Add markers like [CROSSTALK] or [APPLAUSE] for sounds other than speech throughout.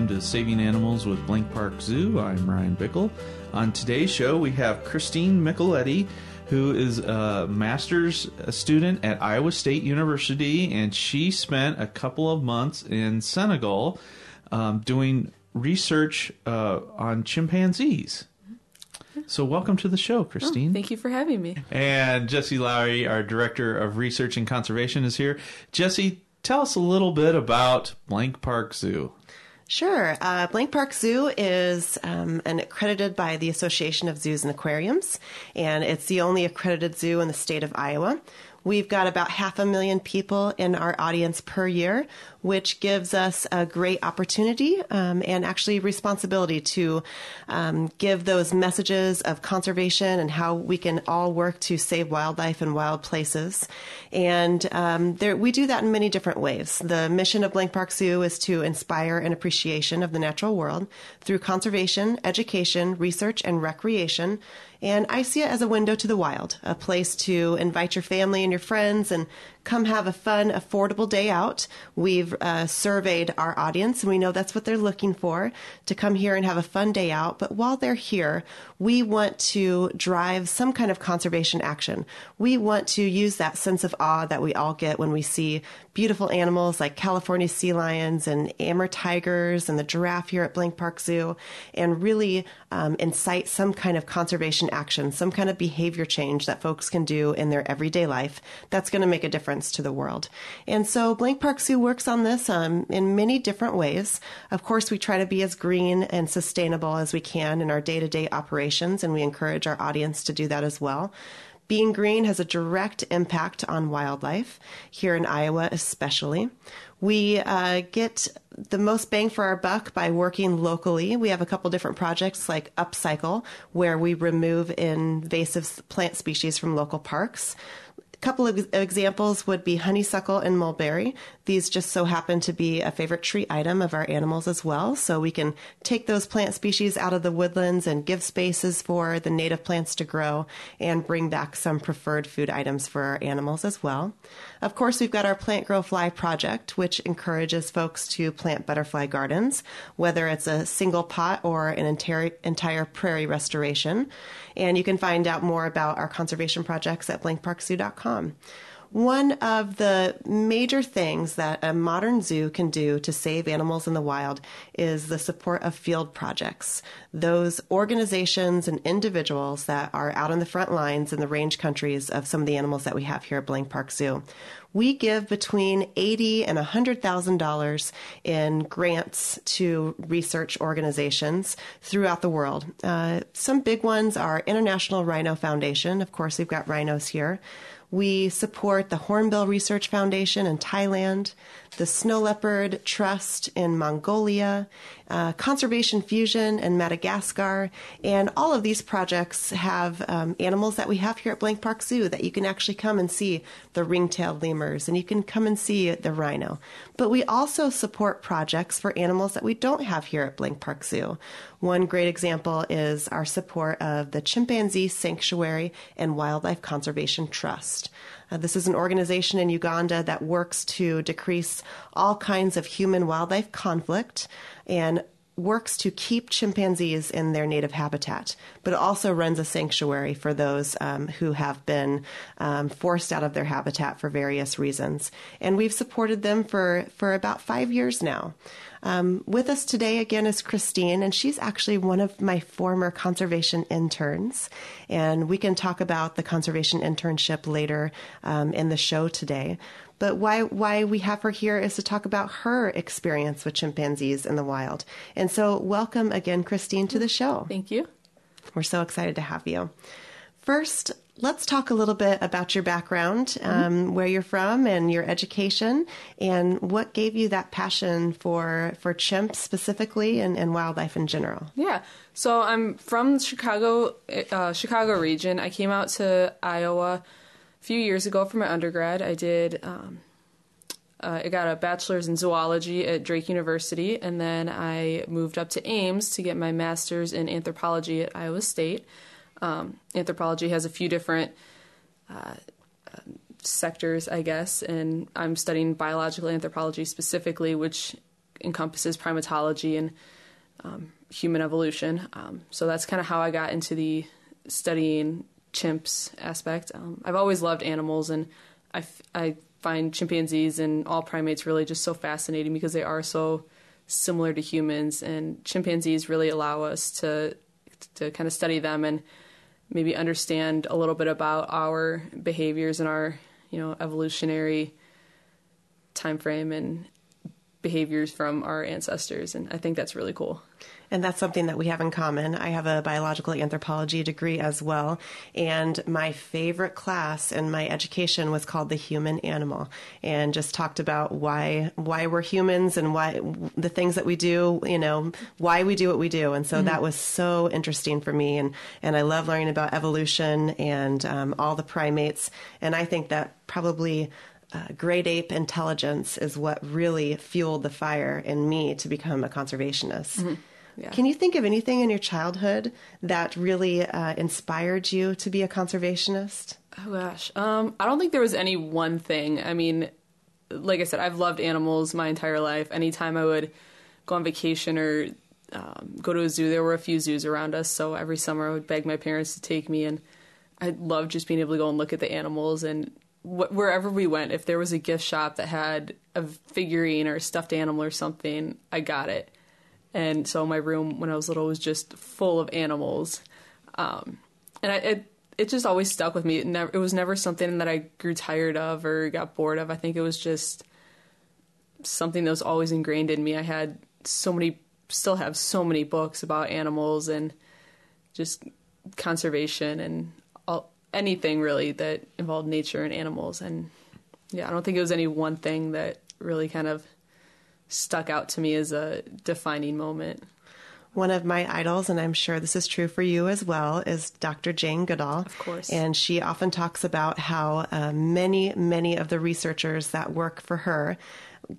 welcome to Saving Animals with Blank Park Zoo. I'm Ryan Bickle. On today's show, we have Christine Micheletti, who is a master's student at Iowa State University, and she spent a couple of months in Senegal um, doing research uh, on chimpanzees. So, welcome to the show, Christine. Oh, thank you for having me. And Jesse Lowry, our Director of Research and Conservation, is here. Jesse, tell us a little bit about Blank Park Zoo. Sure. Uh, Blank Park Zoo is um, an accredited by the Association of Zoos and Aquariums, and it's the only accredited zoo in the state of Iowa. We've got about half a million people in our audience per year, which gives us a great opportunity um, and actually responsibility to um, give those messages of conservation and how we can all work to save wildlife and wild places. And um, there, we do that in many different ways. The mission of Blank Park Zoo is to inspire an appreciation of the natural world through conservation, education, research, and recreation and I see it as a window to the wild, a place to invite your family and your friends and come have a fun, affordable day out. We've uh, surveyed our audience and we know that's what they're looking for to come here and have a fun day out. But while they're here, we want to drive some kind of conservation action. We want to use that sense of awe that we all get when we see beautiful animals like California sea lions and Amur tigers and the giraffe here at Blank Park Zoo and really um, incite some kind of conservation action, some kind of behavior change that folks can do in their everyday life that's going to make a difference difference to the world. And so Blank Park Zoo works on this um, in many different ways. Of course, we try to be as green and sustainable as we can in our day to day operations, and we encourage our audience to do that as well. Being green has a direct impact on wildlife, here in Iowa especially. We uh, get the most bang for our buck by working locally. We have a couple different projects like Upcycle, where we remove invasive plant species from local parks couple of examples would be honeysuckle and mulberry. These just so happen to be a favorite tree item of our animals as well. So we can take those plant species out of the woodlands and give spaces for the native plants to grow and bring back some preferred food items for our animals as well. Of course, we've got our Plant Grow Fly project, which encourages folks to plant butterfly gardens, whether it's a single pot or an entire, entire prairie restoration. And you can find out more about our conservation projects at blankparkzoo.com. One of the major things that a modern zoo can do to save animals in the wild is the support of field projects. Those organizations and individuals that are out on the front lines in the range countries of some of the animals that we have here at Blank Park Zoo. We give between eighty and hundred thousand dollars in grants to research organizations throughout the world. Uh, some big ones are International Rhino Foundation. Of course, we've got rhinos here. We support the Hornbill Research Foundation in Thailand, the Snow Leopard Trust in Mongolia, uh, Conservation Fusion in Madagascar, and all of these projects have um, animals that we have here at Blank Park Zoo that you can actually come and see the ring-tailed lemurs and you can come and see the rhino. But we also support projects for animals that we don't have here at Blank Park Zoo. One great example is our support of the Chimpanzee Sanctuary and Wildlife Conservation Trust. Uh, this is an organization in Uganda that works to decrease all kinds of human wildlife conflict and works to keep chimpanzees in their native habitat, but also runs a sanctuary for those um, who have been um, forced out of their habitat for various reasons. And we've supported them for, for about five years now. Um, with us today again is Christine, and she's actually one of my former conservation interns. And we can talk about the conservation internship later um, in the show today. But why why we have her here is to talk about her experience with chimpanzees in the wild. And so, welcome again, Christine, to the show. Thank you. We're so excited to have you. First, let's talk a little bit about your background, um, mm-hmm. where you're from, and your education, and what gave you that passion for for chimps specifically and, and wildlife in general. Yeah, so I'm from Chicago, uh, Chicago region. I came out to Iowa few years ago for my undergrad. I did. Um, uh, I got a bachelor's in zoology at Drake University, and then I moved up to Ames to get my master's in anthropology at Iowa State. Um, anthropology has a few different uh, sectors, I guess, and I'm studying biological anthropology specifically, which encompasses primatology and um, human evolution. Um, so that's kind of how I got into the studying chimps aspect. Um, I've always loved animals, and I, f- I find chimpanzees and all primates really just so fascinating because they are so similar to humans, and chimpanzees really allow us to to kind of study them and maybe understand a little bit about our behaviors and our you know evolutionary time frame and behaviors from our ancestors and i think that's really cool and that's something that we have in common. I have a biological anthropology degree as well, and my favorite class in my education was called the human animal, and just talked about why why we're humans and why the things that we do, you know, why we do what we do, and so mm-hmm. that was so interesting for me, and and I love learning about evolution and um, all the primates, and I think that probably uh, great ape intelligence is what really fueled the fire in me to become a conservationist. Mm-hmm. Yeah. Can you think of anything in your childhood that really uh, inspired you to be a conservationist? Oh gosh, um, I don't think there was any one thing. I mean, like I said, I've loved animals my entire life. Anytime I would go on vacation or um, go to a zoo, there were a few zoos around us. So every summer I would beg my parents to take me, and I loved just being able to go and look at the animals. And wh- wherever we went, if there was a gift shop that had a figurine or a stuffed animal or something, I got it and so my room when I was little was just full of animals, um, and I, it it just always stuck with me. It never it was never something that I grew tired of or got bored of. I think it was just something that was always ingrained in me. I had so many, still have so many books about animals and just conservation and all, anything really that involved nature and animals. And yeah, I don't think it was any one thing that really kind of stuck out to me as a defining moment. One of my idols, and I'm sure this is true for you as well, is Dr. Jane Goodall. Of course. And she often talks about how uh, many, many of the researchers that work for her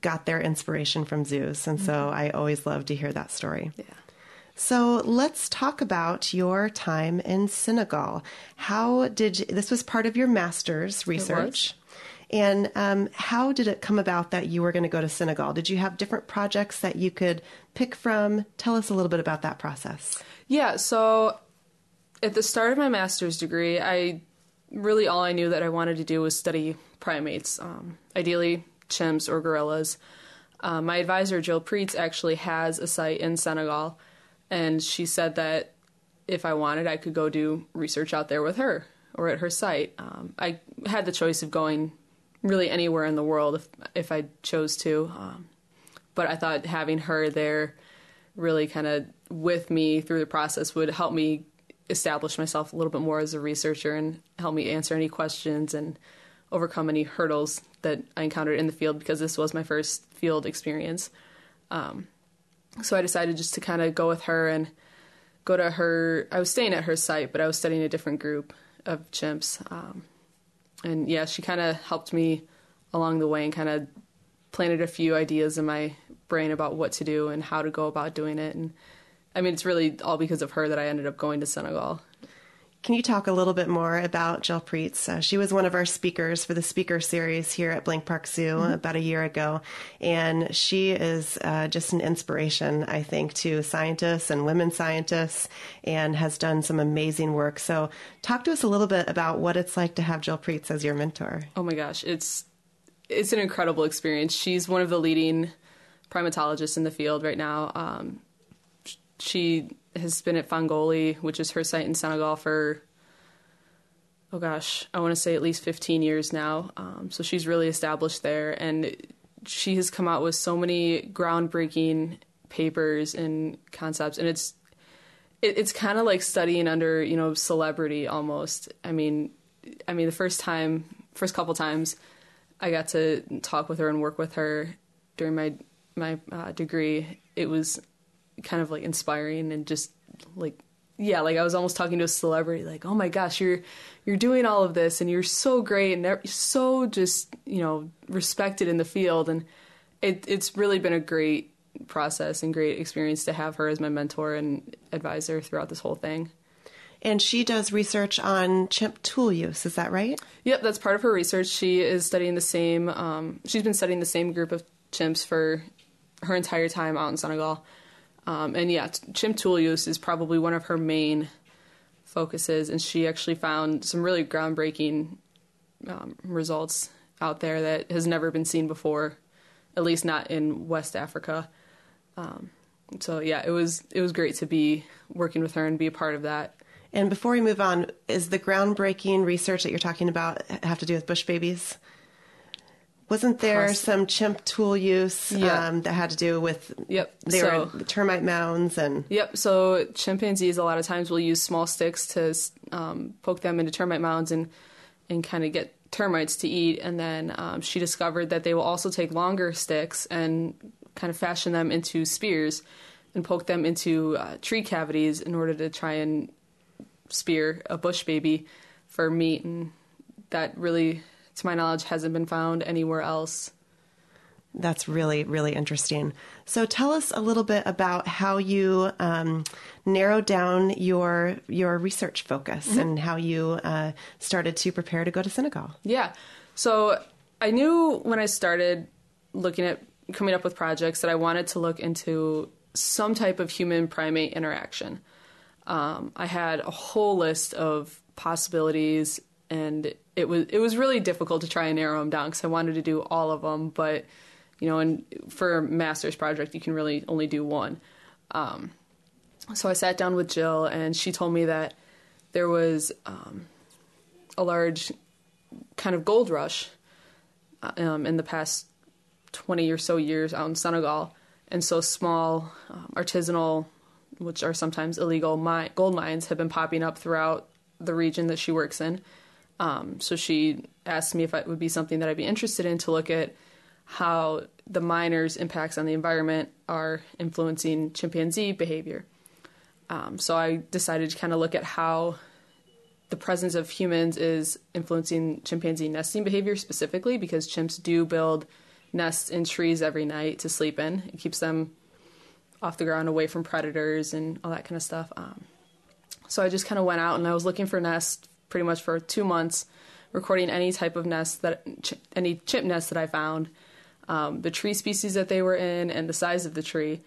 got their inspiration from zoos. And mm-hmm. so I always love to hear that story. Yeah. So let's talk about your time in Senegal. How did you, this was part of your master's research? And um, how did it come about that you were going to go to Senegal? Did you have different projects that you could pick from? Tell us a little bit about that process. Yeah, so at the start of my master's degree, I really all I knew that I wanted to do was study primates, um, ideally chimps or gorillas. Uh, my advisor, Jill Pruetz, actually has a site in Senegal, and she said that if I wanted, I could go do research out there with her or at her site. Um, I had the choice of going really anywhere in the world if if I chose to. Um, but I thought having her there really kind of with me through the process would help me establish myself a little bit more as a researcher and help me answer any questions and overcome any hurdles that I encountered in the field because this was my first field experience. Um, so I decided just to kind of go with her and go to her. I was staying at her site, but I was studying a different group of chimps. Um, and yeah, she kind of helped me along the way and kind of planted a few ideas in my brain about what to do and how to go about doing it. And I mean, it's really all because of her that I ended up going to Senegal. Can you talk a little bit more about Jill Pruetz? Uh, she was one of our speakers for the speaker series here at Blank Park Zoo mm-hmm. about a year ago, and she is uh, just an inspiration, I think, to scientists and women scientists, and has done some amazing work. So, talk to us a little bit about what it's like to have Jill Pruetz as your mentor. Oh my gosh, it's it's an incredible experience. She's one of the leading primatologists in the field right now. Um, she has been at Fongoli, which is her site in Senegal, for oh gosh, I want to say at least 15 years now. Um, so she's really established there, and she has come out with so many groundbreaking papers and concepts, and it's it, it's kind of like studying under you know celebrity almost. I mean, I mean the first time, first couple times, I got to talk with her and work with her during my my uh, degree. It was kind of like inspiring and just like yeah, like I was almost talking to a celebrity, like, oh my gosh, you're you're doing all of this, and you're so great, and so just you know respected in the field, and it, it's really been a great process and great experience to have her as my mentor and advisor throughout this whole thing. And she does research on chimp tool use, is that right? Yep, that's part of her research. She is studying the same. Um, she's been studying the same group of chimps for her entire time out in Senegal. Um, and yeah, chimp tool use is probably one of her main focuses, and she actually found some really groundbreaking um, results out there that has never been seen before, at least not in West Africa. Um, so yeah, it was it was great to be working with her and be a part of that. And before we move on, is the groundbreaking research that you're talking about have to do with bush babies? Wasn't there some chimp tool use Yeah. um, that had to do with Yep. they so were termite mounds and Yep. So chimpanzees a lot of times will use small sticks to um, poke them into termite mounds and and kind of get termites to eat. And then um, she discovered that they will also take longer sticks and kind of fashion them into spears and poke them into uh, tree cavities in order to try and spear a bush baby for meat. And that really, to my knowledge, hasn't been found anywhere else. That's really, really interesting. So tell us a little bit about how you um, narrowed down your your research focus and how you uh, started to prepare to go to Senegal. Yeah. So I knew when I started looking at coming up with projects that I wanted to look into some type of human primate interaction. Um, I had a whole list of possibilities, and it was it was really difficult to try and narrow them down because I wanted to do all of them, but you know, and for a master's project, you can really only do one. Um, so I sat down with Jill, and she told me that there was um, a large kind of gold rush um, in the past 20 or so years out in Senegal. And so small um, artisanal, which are sometimes illegal mi- gold mines, have been popping up throughout the region that she works in. Um, so she asked me if it would be something that I'd be interested in to look at how the miners' impacts on the environment are influencing chimpanzee behavior. Um, so I decided to kind of look at how the presence of humans is influencing chimpanzee nesting behavior specifically because chimps do build nests in trees every night to sleep in. It keeps them off the ground, away from predators and all that kind of stuff. Um, so I just kind of went out and I was looking for nests pretty much for two months, recording any type of nest that any chimp nest that I found, um, the tree species that they were in, and the size of the tree,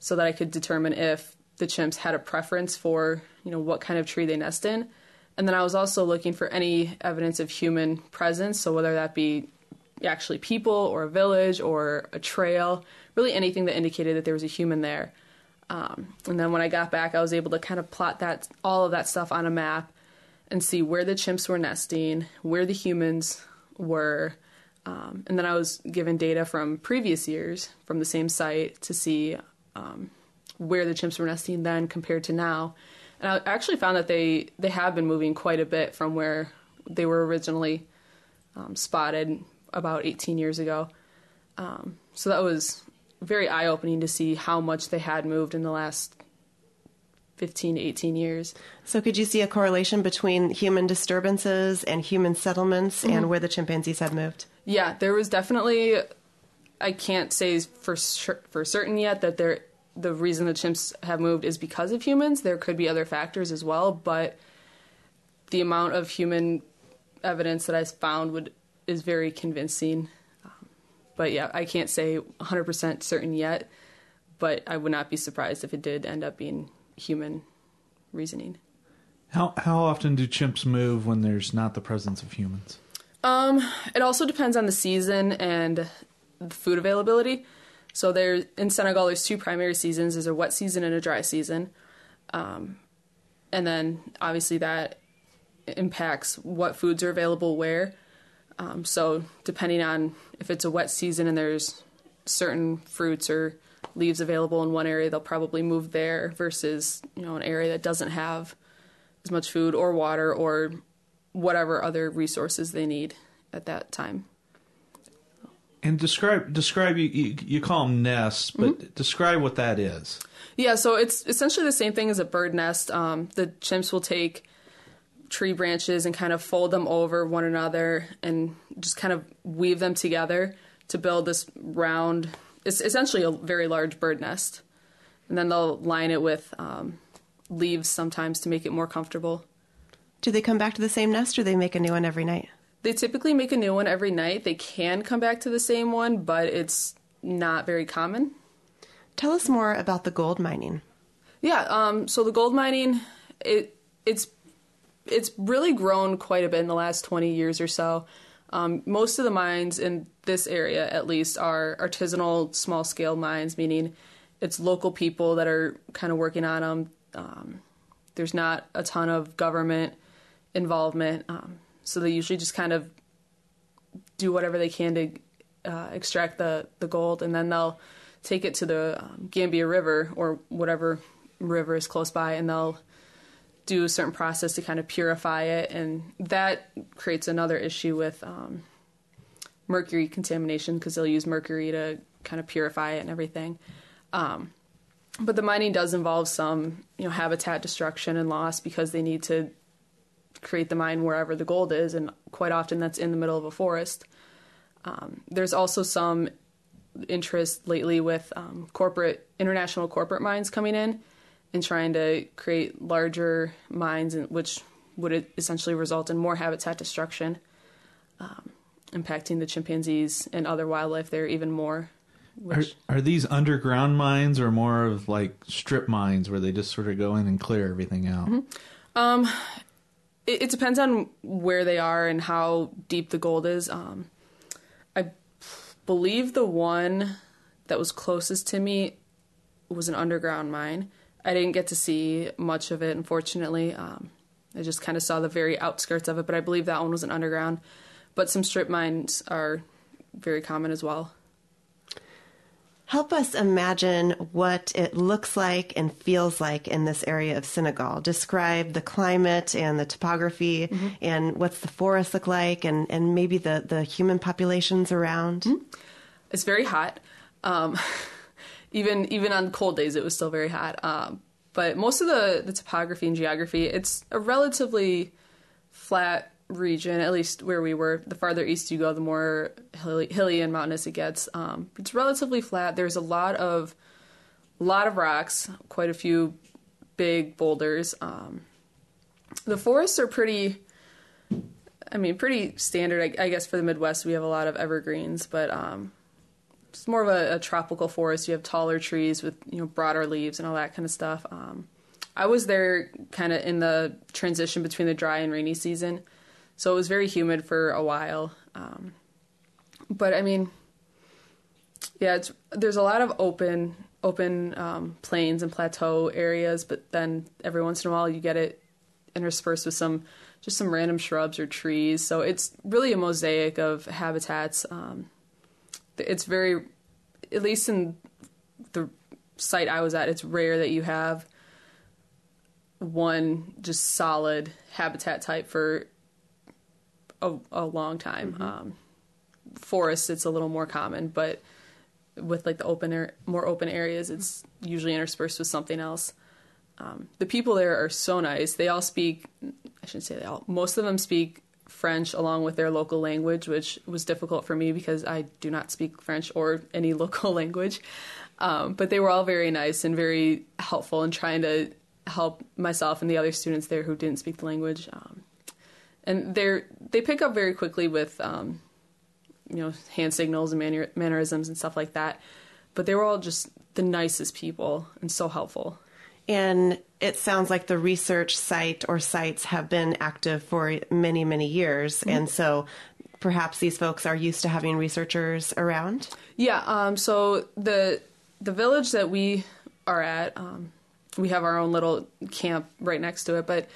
so that I could determine if the chimps had a preference for you know what kind of tree they nest in. And then I was also looking for any evidence of human presence, so whether that be actually people or a village or a trail, really anything that indicated that there was a human there. Um, and then when I got back, I was able to kind of plot that all of that stuff on a map and see where the chimps were nesting, where the humans were, um, and then I was given data from previous years from the same site to see um, where the chimps were nesting then compared to now. And I actually found that they they have been moving quite a bit from where they were originally um, spotted about 18 years ago. Um, so that was very eye opening to see how much they had moved in the last 15 to 18 years. So could you see a correlation between human disturbances and human settlements and where the chimpanzees had moved? Yeah, there was definitely. I can't say for sure, for certain yet that there the reason the chimps have moved is because of humans. There could be other factors as well, but the amount of human evidence that I found would is very convincing. Um, but yeah, I can't say 100% certain yet, but I would not be surprised if it did end up being human reasoning. How how often do chimps move when there's not the presence of humans? Um, it also depends on the season and the food availability. So there in Senegal, there's two primary seasons: there's a wet season and a dry season, um, and then obviously that impacts what foods are available where. Um, so depending on if it's a wet season and there's certain fruits or leaves available in one area, they'll probably move there versus you know an area that doesn't have as much food or water or whatever other resources they need at that time. And describe describe you you, you call them nests, but describe what that is. Yeah, so it's essentially the same thing as a bird nest. Um, the chimps will take tree branches and kind of fold them over one another and just kind of weave them together to build this round. It's essentially a very large bird nest, and then they'll line it with um, leaves sometimes to make it more comfortable. Do they come back to the same nest or they make a new one every night? They typically make a new one every night. They can come back to the same one, but it's not very common. Tell us more about the gold mining. Yeah, um, so the gold mining, it it's it's really grown quite a bit in the last 20 years or so. Um, most of the mines in this area, at least, are artisanal, small scale mines, meaning it's local people that are kind of working on them. Um, there's not a ton of government involvement, um, so they usually just kind of do whatever they can to uh, extract the, the gold, and then they'll take it to the um, Gambia River or whatever river is close by, and they'll do a certain process to kind of purify it, and that creates another issue with um, mercury contamination because they'll use mercury to kind of purify it and everything. Um, but the mining does involve some, you know, habitat destruction and loss because they need to create the mine wherever the gold is, and quite often that's in the middle of a forest. Um, there's also some interest lately with um, corporate, international corporate mines coming in and trying to create larger mines, which would essentially result in more habitat destruction, um, impacting the chimpanzees and other wildlife there even more. Which... Are, are these underground mines or more of like strip mines where they just sort of go in and clear everything out? Mm-hmm. Um, it, it, depends on where they are and how deep the gold is. Um, I believe the one that was closest to me was an underground mine. I didn't get to see much of it, unfortunately. Um, I just kind of saw the very outskirts of it, but I believe that one was an underground. But some strip mines are very common as well. Help us imagine what it looks like and feels like in this area of Senegal. Describe the climate and the topography mm-hmm. and what's the forest look like and, and maybe the, the human populations around. Mm-hmm. It's very hot. Um, [LAUGHS] even even on cold days, it was still very hot. Um, but most of the, the topography and geography, it's a relatively flat region, at least where we were. The farther east you go, the more hilly, hilly and mountainous it gets. Um, it's relatively flat. There's a lot of lot of rocks, quite a few big boulders. Um, the forests are pretty. I mean, pretty standard, I, I, guess, for the Midwest. We have a lot of evergreens, but um, it's more of a, a, tropical forest. You have taller trees with you know broader leaves and all that kind of stuff. Um, I was there kind of in the transition between the dry and rainy season, so it was very humid for a while. Um, but I mean, yeah, it's there's a lot of open open um, plains and plateau areas, but then every once in a while you get it interspersed with some just some random shrubs or trees. So it's really a mosaic of habitats. Um, it's very, at least in the site I was at, it's rare that you have one just solid habitat type for a, a long time. Mm-hmm. Um, forests, it's a little more common, but with like the open air, more open areas, it's usually interspersed with something else. Um, the people there are so nice. They all speak. I shouldn't say they all. Most of them speak French along with their local language, which was difficult for me because I do not speak French or any [LAUGHS] local language. Um, but they were all very nice and very helpful in trying to help myself and the other students there who didn't speak the language. Um, and they they pick up very quickly with um, you know hand signals and manner- mannerisms and stuff like that. But they were all just the nicest people and so helpful. And it sounds like the research site or sites have been active for many, many years. Mm-hmm. And so perhaps these folks are used to having researchers around? Yeah. Um, so the the village that we are at, um, we have our own little camp right next to it, but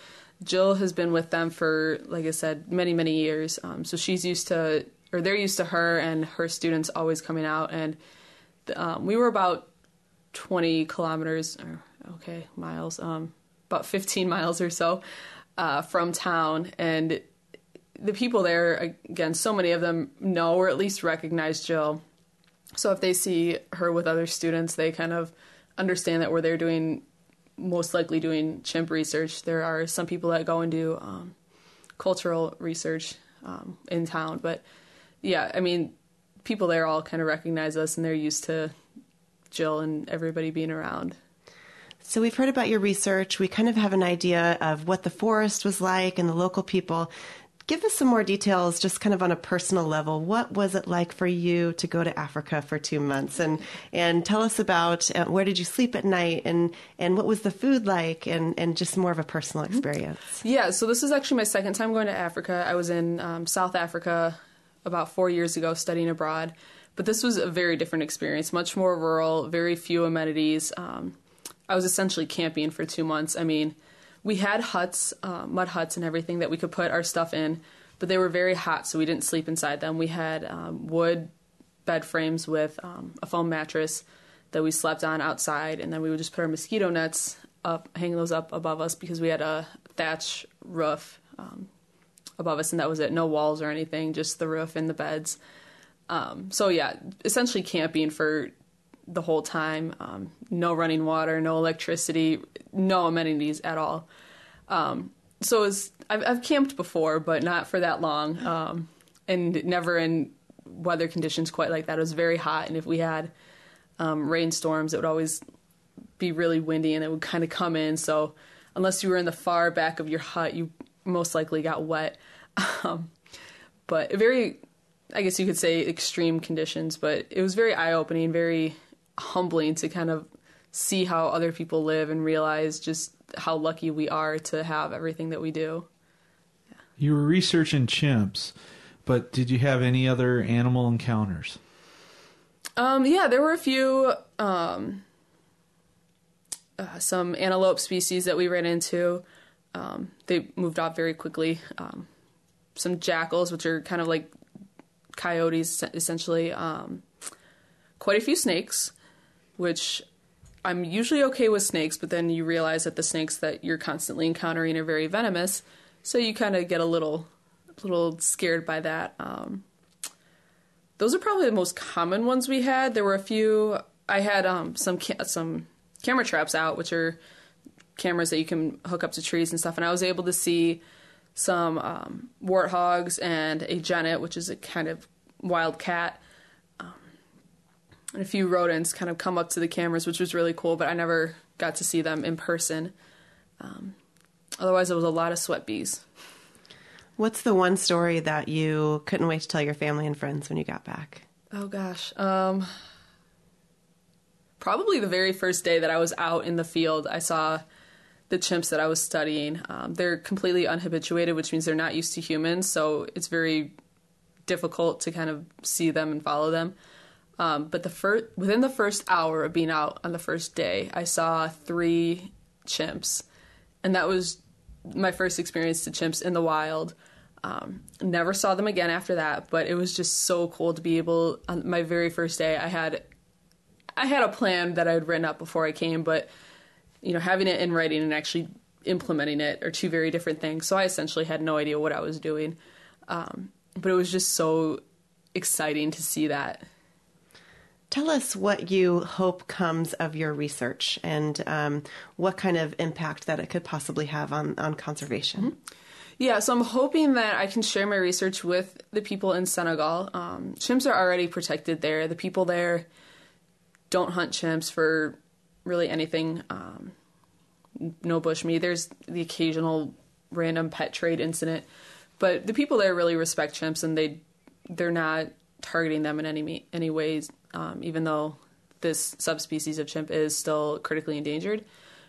Jill has been with them for, like I said, many, many years. Um, so she's used to, or they're used to her and her students always coming out. And um, we were about 20 kilometers, or okay, miles, um, about 15 [LAUGHS] miles or so uh, from town. And the people there, again, so many of them know or at least recognize Jill. So if they see her with other students, they kind of understand that we're there doing, most likely doing chimp research. There are some people that go and do um, cultural research um, in town. But yeah, I mean, people there all kind of recognize us and they're used to Jill and everybody being around. So we've heard about your research. We kind of have an idea of what the forest was like and the local people. give us some more details, just kind of on a personal level. What was it like for you to go to Africa for two months, and and tell us about uh, where did you sleep at night, and and what was the food like, and and just more of a personal experience. Yeah, so this is actually my second time going to Africa. I was in um, South Africa about four years ago studying abroad, but this was a very different experience, much more rural, very few amenities. Um, I was essentially camping for two months. I mean we had huts, uh, mud huts, and everything that we could put our stuff in, but they were very hot, so we didn't sleep inside them. We had um, wood bed frames with um, a foam mattress that we slept on outside, and then we would just put our mosquito nets up, hang those up above us because we had a thatch roof um, above us, and that was it. No walls or anything, just the roof and the beds. Um, so yeah, essentially camping for the whole time. Um, no running water, no electricity, no amenities at all. Um, so was, I've, I've, camped before, but not for that long, um, and never in weather conditions quite like that. It was very hot, and if we had um, rainstorms, it would always be really windy, and it would kind of come in. So unless you were in the far back of your hut, you most likely got wet. [LAUGHS] Um, but very I guess you could say extreme conditions, but it was very eye opening, very humbling to kind of see how other people live and realize just how lucky we are to have everything that we do. Yeah. You were researching chimps, but did you have any other animal encounters? Um, yeah, there were a few, um, uh, some antelope species that we ran into. Um, they moved off very quickly. Um, some jackals, which are kind of like coyotes, essentially. Um, quite a few snakes which I'm usually okay with snakes, but then you realize that the snakes that you're constantly encountering are very venomous, so you kind of get a little, little scared by that. Um, those are probably the most common ones we had. There were a few. I had um, some ca- some camera traps out, which are cameras that you can hook up to trees and stuff, and I was able to see some um, warthogs and a genet, which is a kind of wild cat and a few rodents kind of come up to the cameras, which was really cool. But I never got to see them in person. Um, otherwise, it was a lot of sweat bees. What's the one story that you couldn't wait to tell your family and friends when you got back? Oh gosh, um, probably the very first day that I was out in the field, I saw the chimps that I was studying. Um, they're completely unhabituated, which means they're not used to humans, so it's very difficult to kind of see them and follow them. Um, but the first within the first hour of being out on the first day, I saw three chimps, and that was my first experience to chimps in the wild. Um, never saw them again after that, but it was just so cool to be able. On my very first day, I had I had a plan that I had written up before I came, but you know, having it in writing and actually implementing it are two very different things. So I essentially had no idea what I was doing, um, but it was just so exciting to see that. Tell us what you hope comes of your research and um, what kind of impact that it could possibly have on, on conservation. Mm-hmm. Yeah, so I'm hoping that I can share my research with the people in Senegal. Um, chimps are already protected there. The people there don't hunt chimps for really anything. Um, no bushmeat. There's the occasional random pet trade incident, but the people there really respect chimps and they they're not targeting them in any any ways um, even though this subspecies of chimp is still critically endangered.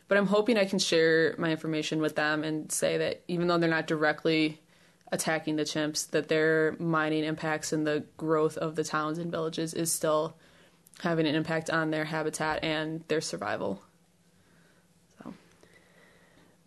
But I'm hoping I can share my information with them and say that even though they're not directly attacking the chimps, that their mining impacts and the growth of the towns and villages is still having an impact on their habitat and their survival.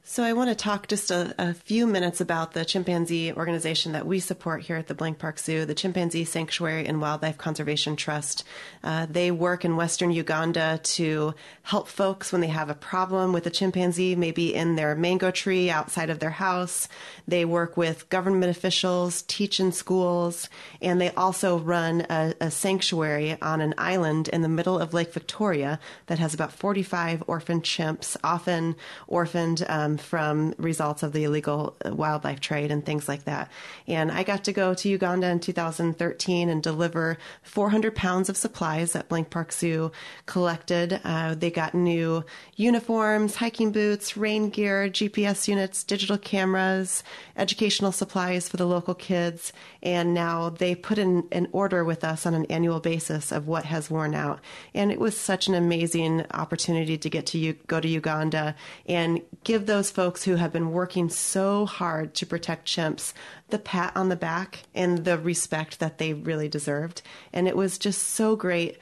So, I want to talk just a, a, few minutes about the chimpanzee organization that we support here at the Blank Park Zoo, the Chimpanzee Sanctuary and Wildlife Conservation Trust. Uh, they work in western Uganda to help folks when they have a problem with a chimpanzee, maybe in their mango tree outside of their house. They work with government officials, teach in schools, and they also run a, a sanctuary on an island in the middle of Lake Victoria that has about 45 orphaned chimps, often orphaned. Um, from results of the illegal uh, wildlife trade and things like that. And I got to go to Uganda in 2013 and deliver 400 pounds of supplies that Blank Park Zoo collected. Uh, they got new uniforms, hiking boots, rain gear, GPS units, digital cameras, educational supplies for the local kids. And now they put in an order with us on an annual basis of what has worn out. And it was such an amazing opportunity to get to U- go to Uganda and give those folks who have been working so hard to protect chimps the pat on the back and the respect that they really deserved. And it was just so great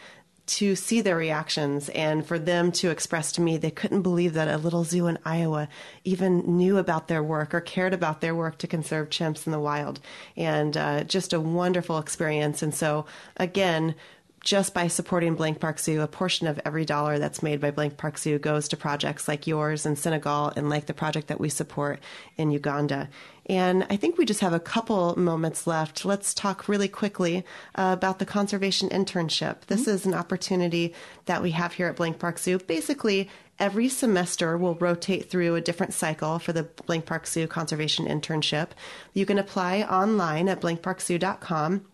to see their reactions and for them to express to me they couldn't believe that a little zoo in Iowa even knew about their work or cared about their work to conserve chimps in the wild. And uh, just a wonderful experience. And so, again, just by supporting Blank Park Zoo, a portion of every dollar that's made by Blank Park Zoo goes to projects like yours in Senegal and like the project that we support in Uganda. And I think we just have a couple moments left. Let's talk really quickly uh, about the conservation internship. This mm-hmm. is an opportunity that we have here at Blank Park Zoo. Basically, every semester we'll rotate through a different cycle for the Blank Park Zoo conservation internship. You can apply online at blankparkzoo.com.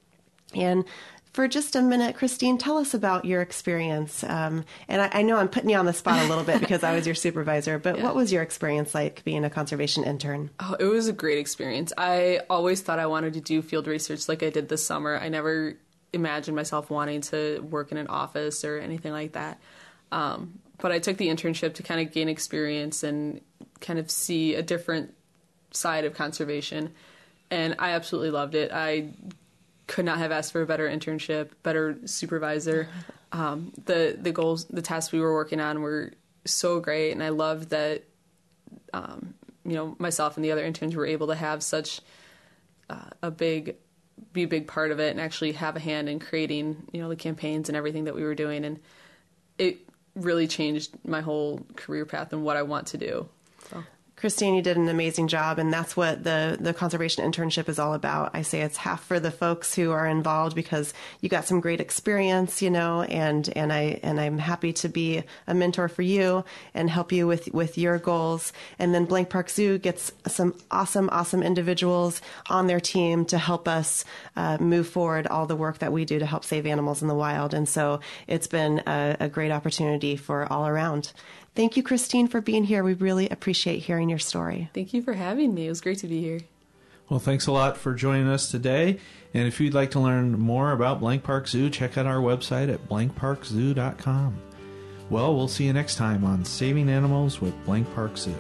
And for just a minute, Christine, tell us about your experience. Um, and I, I, know I'm putting you on the spot a little bit because I was your supervisor, but [LAUGHS] yeah. what was your experience like being a conservation intern? Oh, it was a great experience. I always thought I wanted to do field research like I did this summer. I never imagined myself wanting to work in an office or anything like that. Um, but I took the internship to kind of gain experience and kind of see a different side of conservation. And I absolutely loved it. I could not have asked for a better internship, better supervisor. Um, the the goals, the tasks we were working on were so great, and I loved that. Um, you know, myself and the other interns were able to have such uh, a big, be a big part of it, and actually have a hand in creating, you know, the campaigns and everything that we were doing, and it really changed my whole career path and what I want to do. Christine, you did an amazing job, and that's what the the conservation internship is all about. I say it's half for the folks who are involved because you got some great experience, you know, and and I and I'm happy to be a mentor for you and help you with with your goals. And then Blank Park Zoo gets some awesome, awesome individuals on their team to help us uh, move forward all the work that we do to help save animals in the wild. And so it's been a, a great opportunity for all around. Thank you, Christine, for being here. We really appreciate hearing your story. Thank you for having me. It was great to be here. Well, thanks a lot for joining us today. And if you'd like to learn more about Blank Park Zoo, check out our website at blankparkzoo.com. Well, we'll see you next time on Saving Animals with Blank Park Zoo.